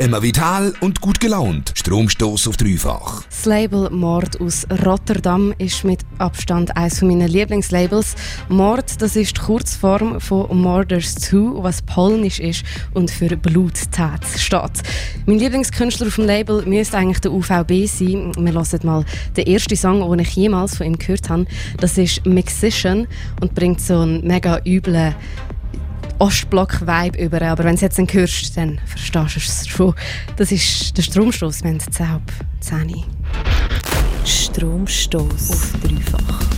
Immer vital und gut gelaunt. Stromstoß auf dreifach. Das Label Mord aus Rotterdam ist mit Abstand eines meiner Lieblingslabels. Mord, das ist die Kurzform von Morders 2, was polnisch ist und für Bluttat steht. Mein Lieblingskünstler auf dem Label müsste eigentlich der UVB sein. Wir hören mal den ersten Song, den ich jemals von ihm gehört habe. Das ist Mixician und bringt so einen mega üblen Ostblock-Vibe über. Aber wenn du es jetzt hörst, dann verstehst du es schon. Das ist der Stromstoß, wenn es 10 10 Stromstoß auf dreifach.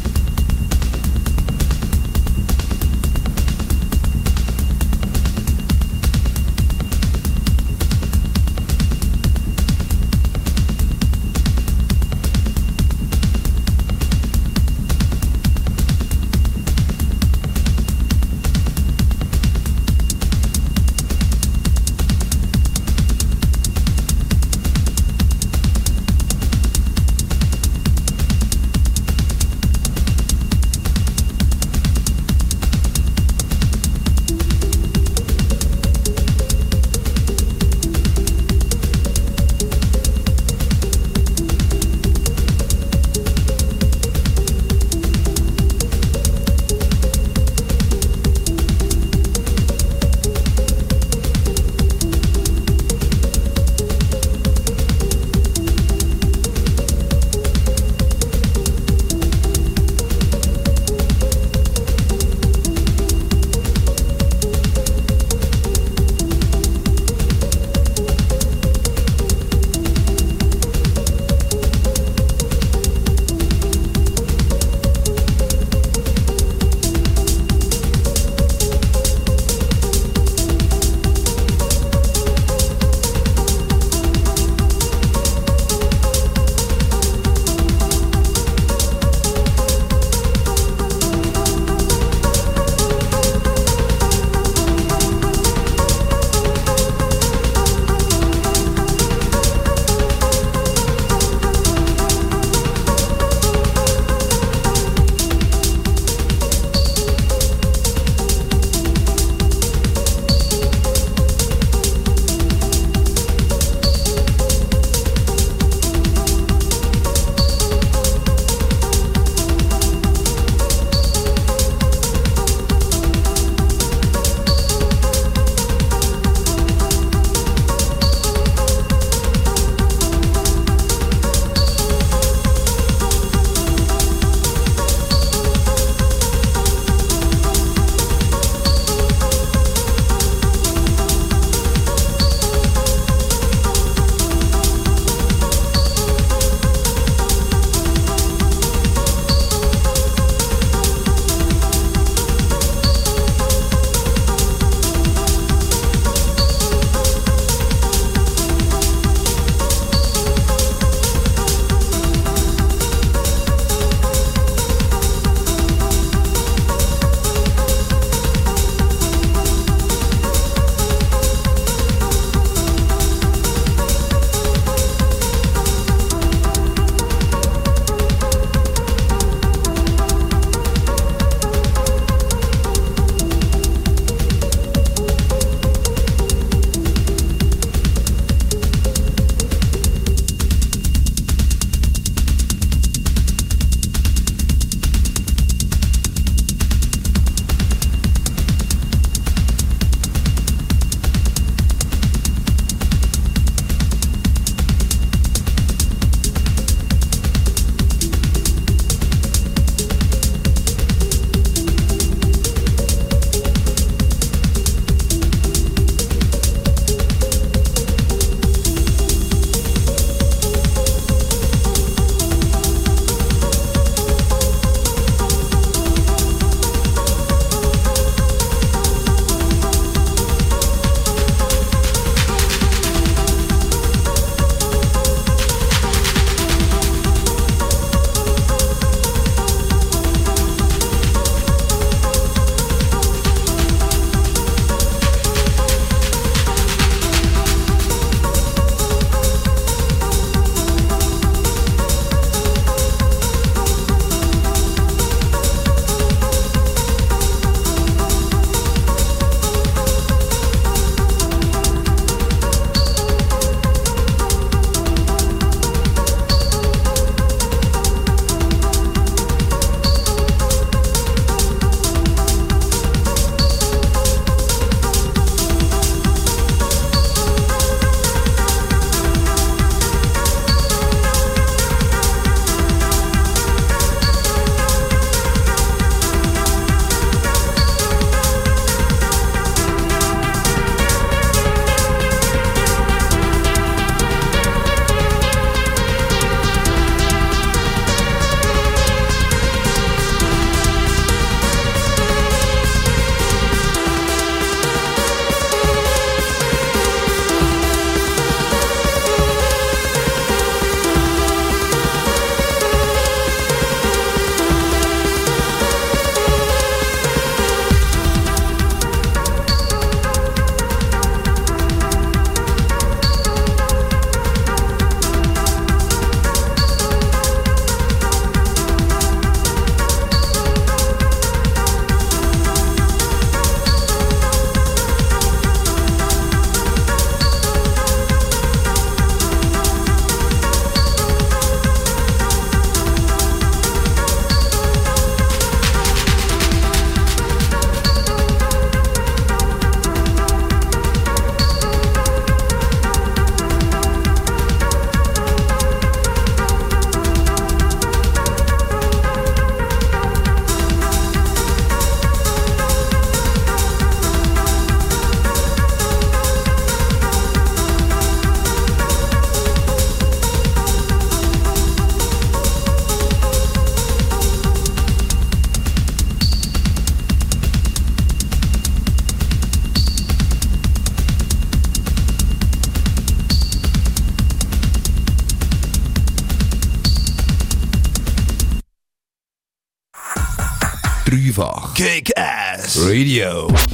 Radio.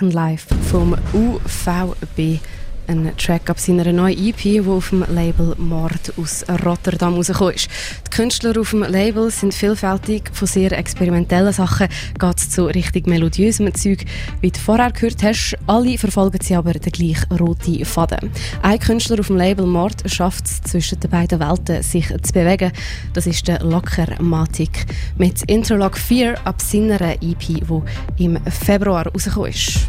Second Life vom UVB ein Track ab seiner neuen EP, die auf dem Label Mord aus Rotterdam rausgekommen ist. Die Künstler auf dem Label sind vielfältig, von sehr experimentellen Sachen geht es zu richtig melodiösem Zeug. Wie du vorher gehört hast, alle verfolgen sie aber den gleichen roten Faden. Ein Künstler auf dem Label Mord schafft es, zwischen den beiden Welten sich zu bewegen. Das ist der Locker Matic mit Interlock 4 ab seiner EP, die im Februar rausgekommen ist.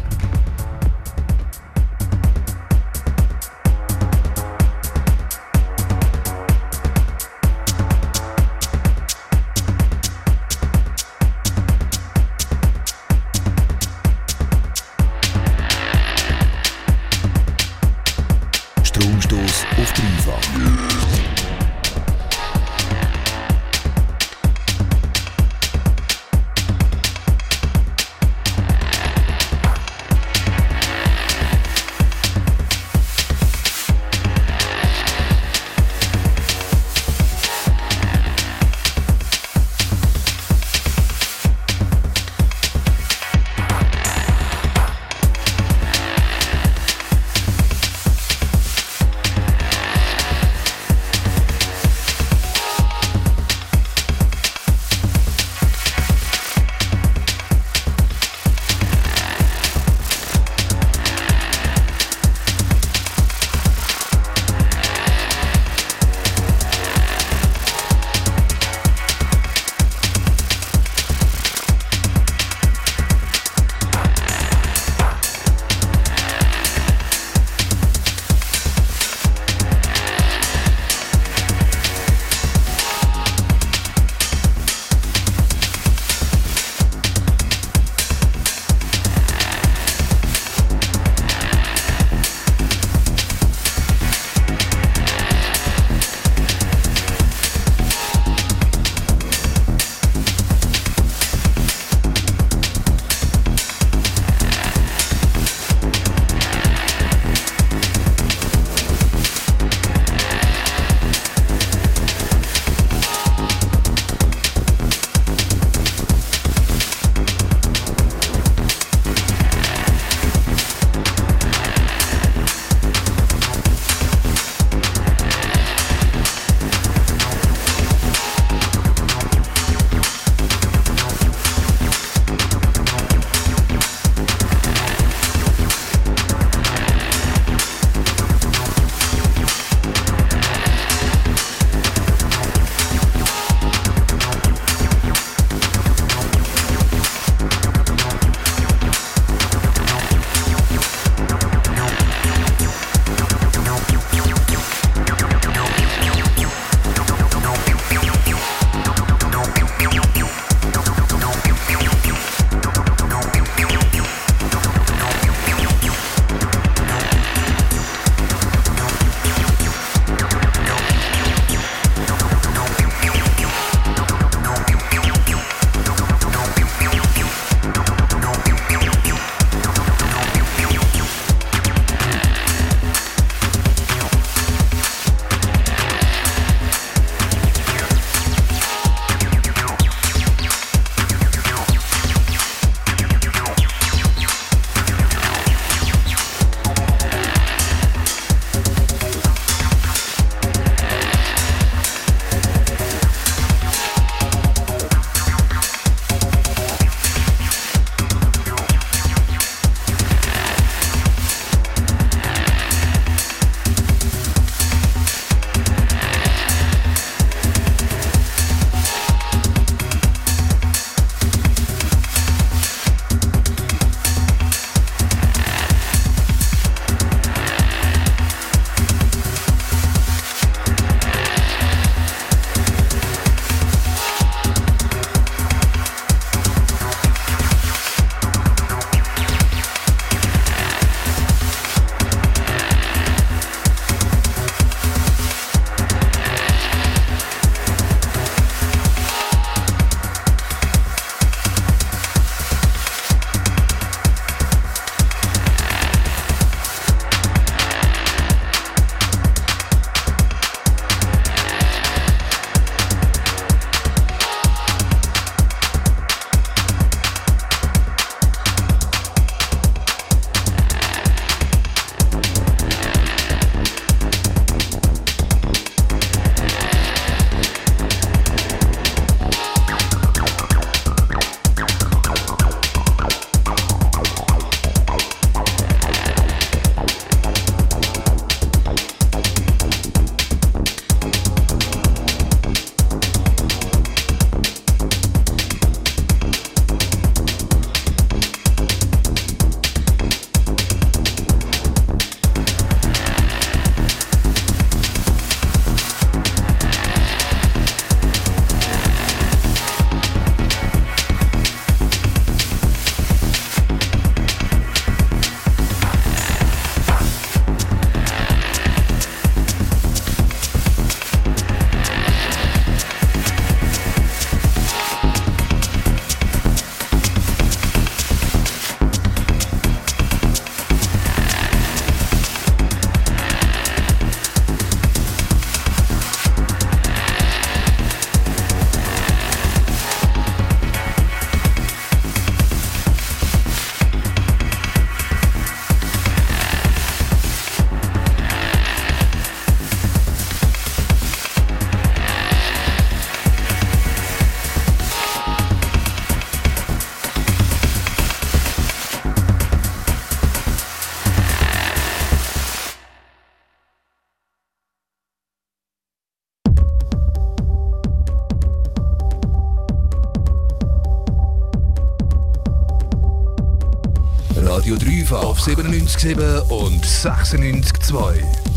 Auf 97,7 und 96,2.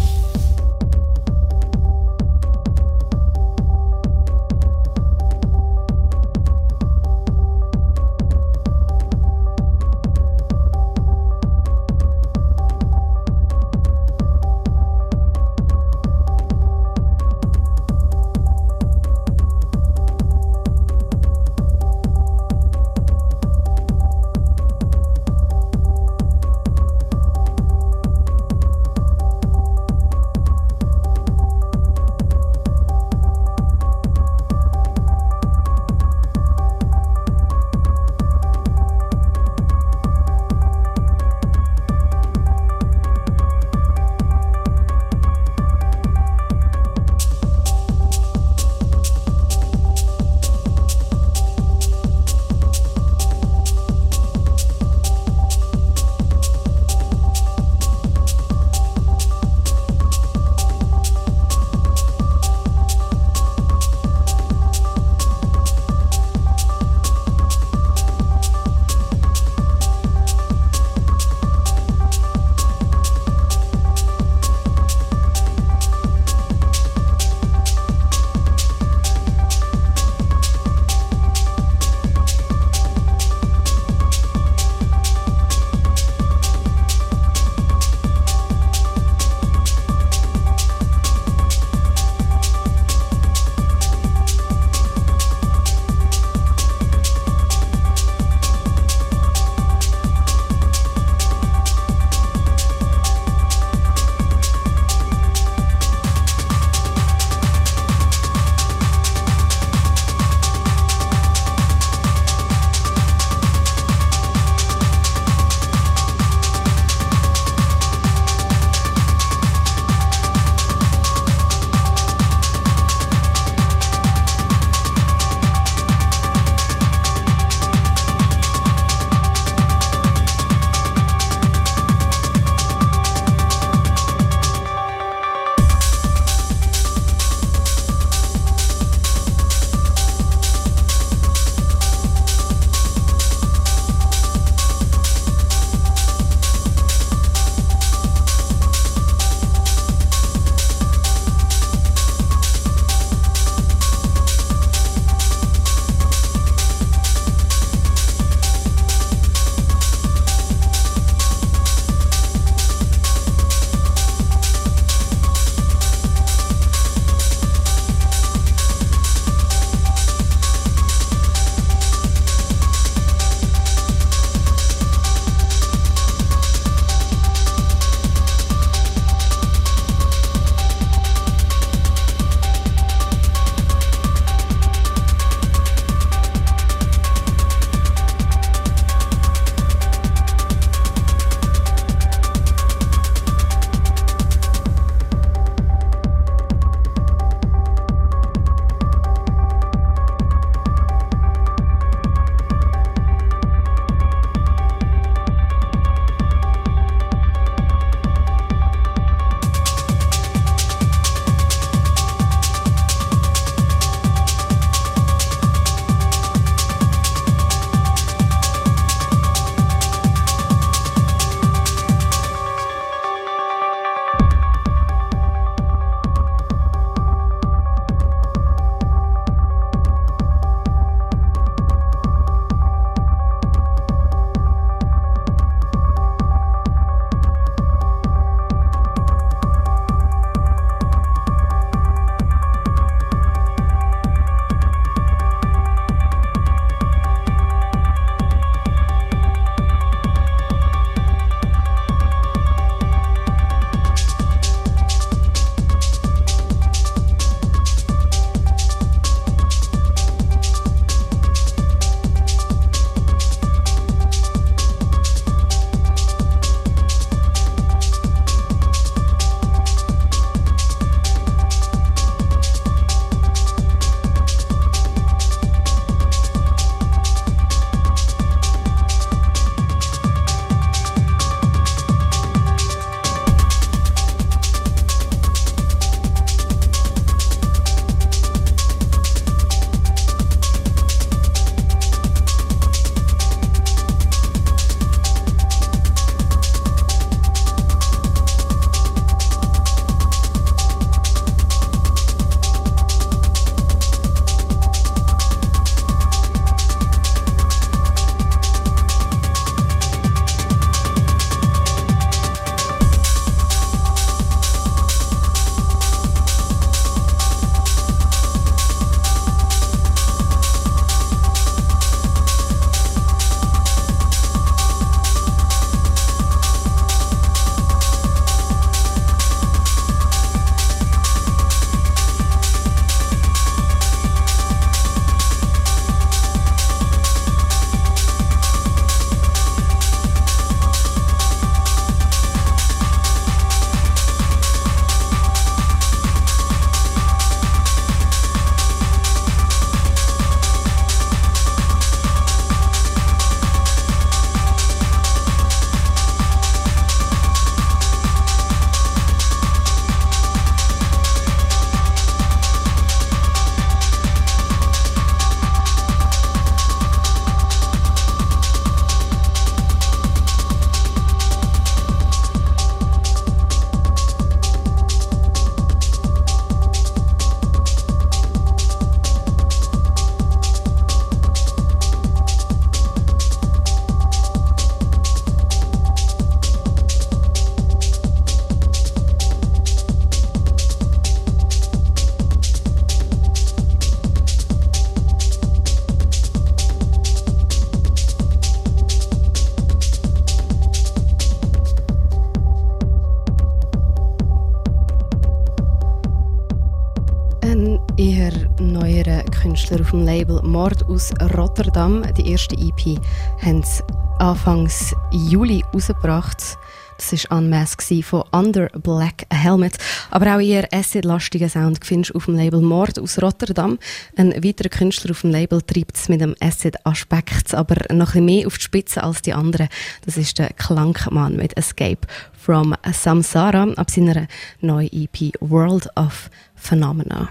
Dem Label Mord aus Rotterdam. Die erste EP haben sie Anfangs Juli rausgebracht. Das war Unmask von Under Black Helmet. Aber auch ihr acid-lastigen Sound findest du auf dem Label Mord aus Rotterdam. Ein weiterer Künstler auf dem Label treibt es mit dem Acid-Aspekt, aber noch ein mehr auf die Spitze als die anderen. Das ist der Klankmann mit Escape from Samsara ab seiner neuen EP World of Phenomena.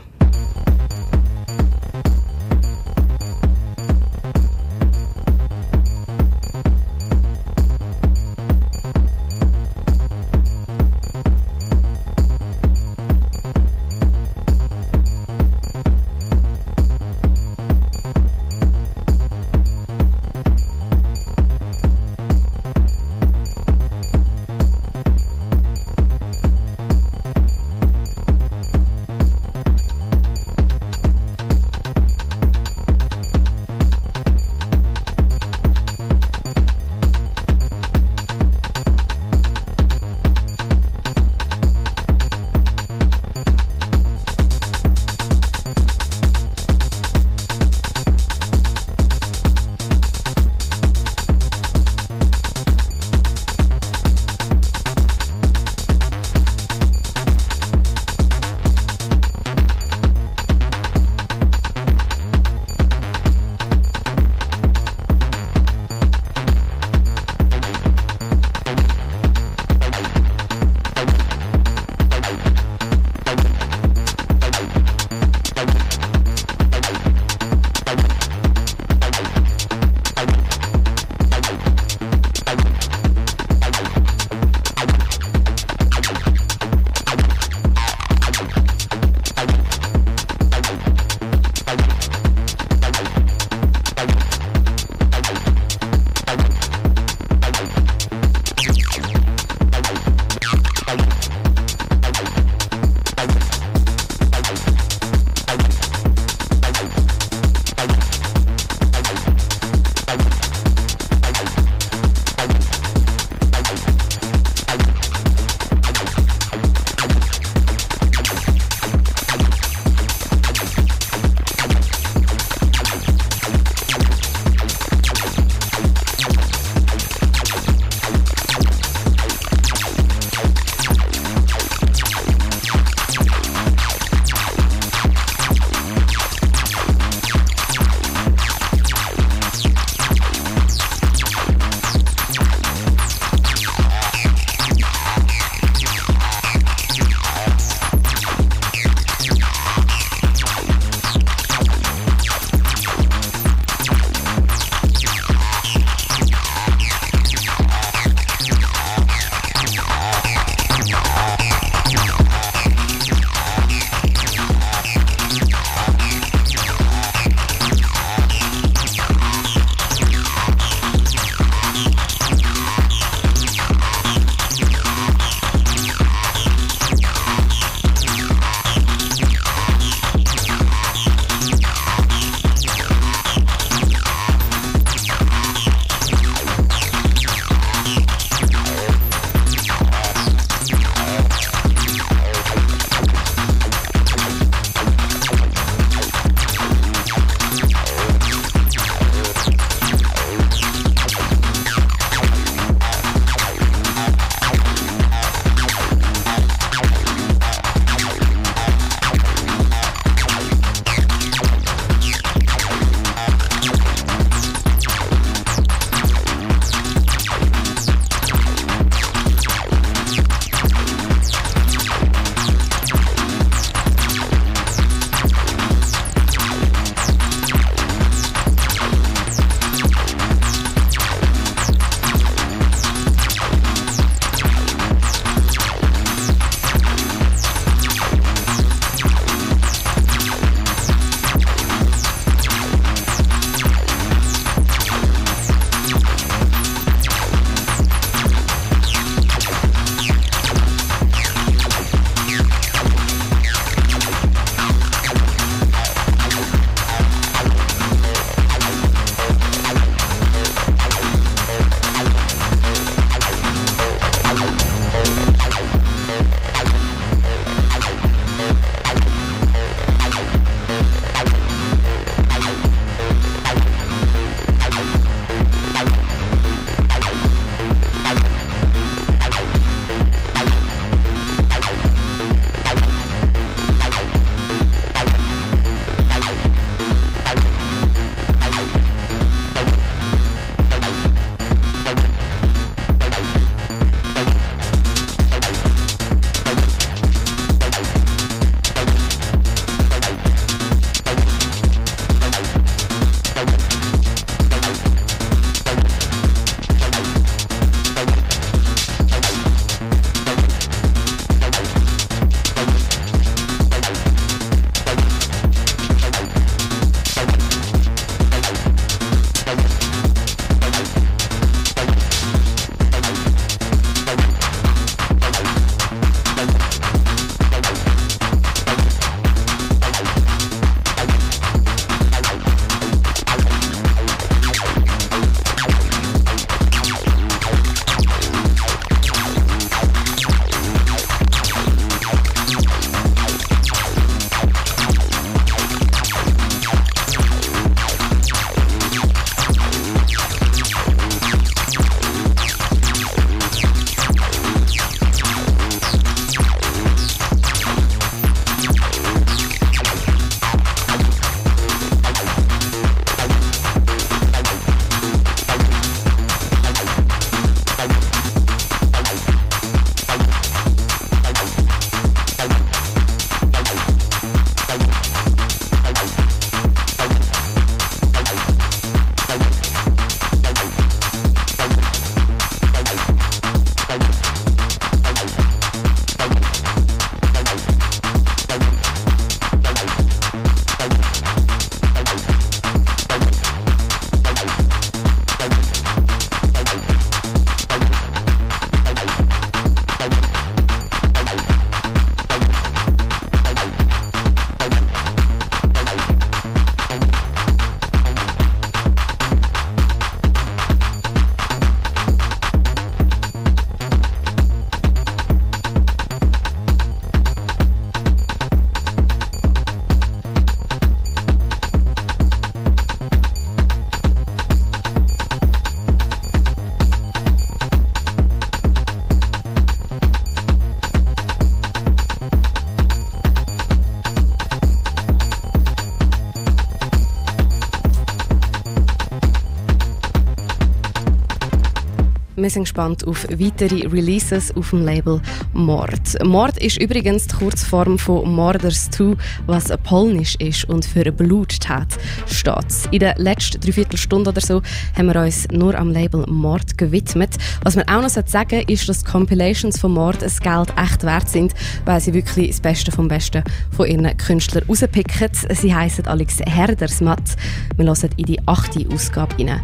Wir sind gespannt auf weitere Releases auf dem Label Mord. Mord ist übrigens die Kurzform von Morders 2, was polnisch ist und für Bluttat steht. In der letzten Dreiviertelstunde oder so haben wir uns nur am Label Mord gewidmet. Was man auch noch sagen ist, dass die Compilations von Mord das Geld echt wert sind, weil sie wirklich das Beste vom Besten von ihren Künstlern rauspicken. Sie heißen Alex Herdersmatt. Wir hören in die achte Ausgabe rein.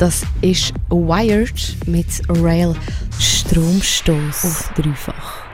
Das ist Wired mit Rail Stromstoß auf dreifach.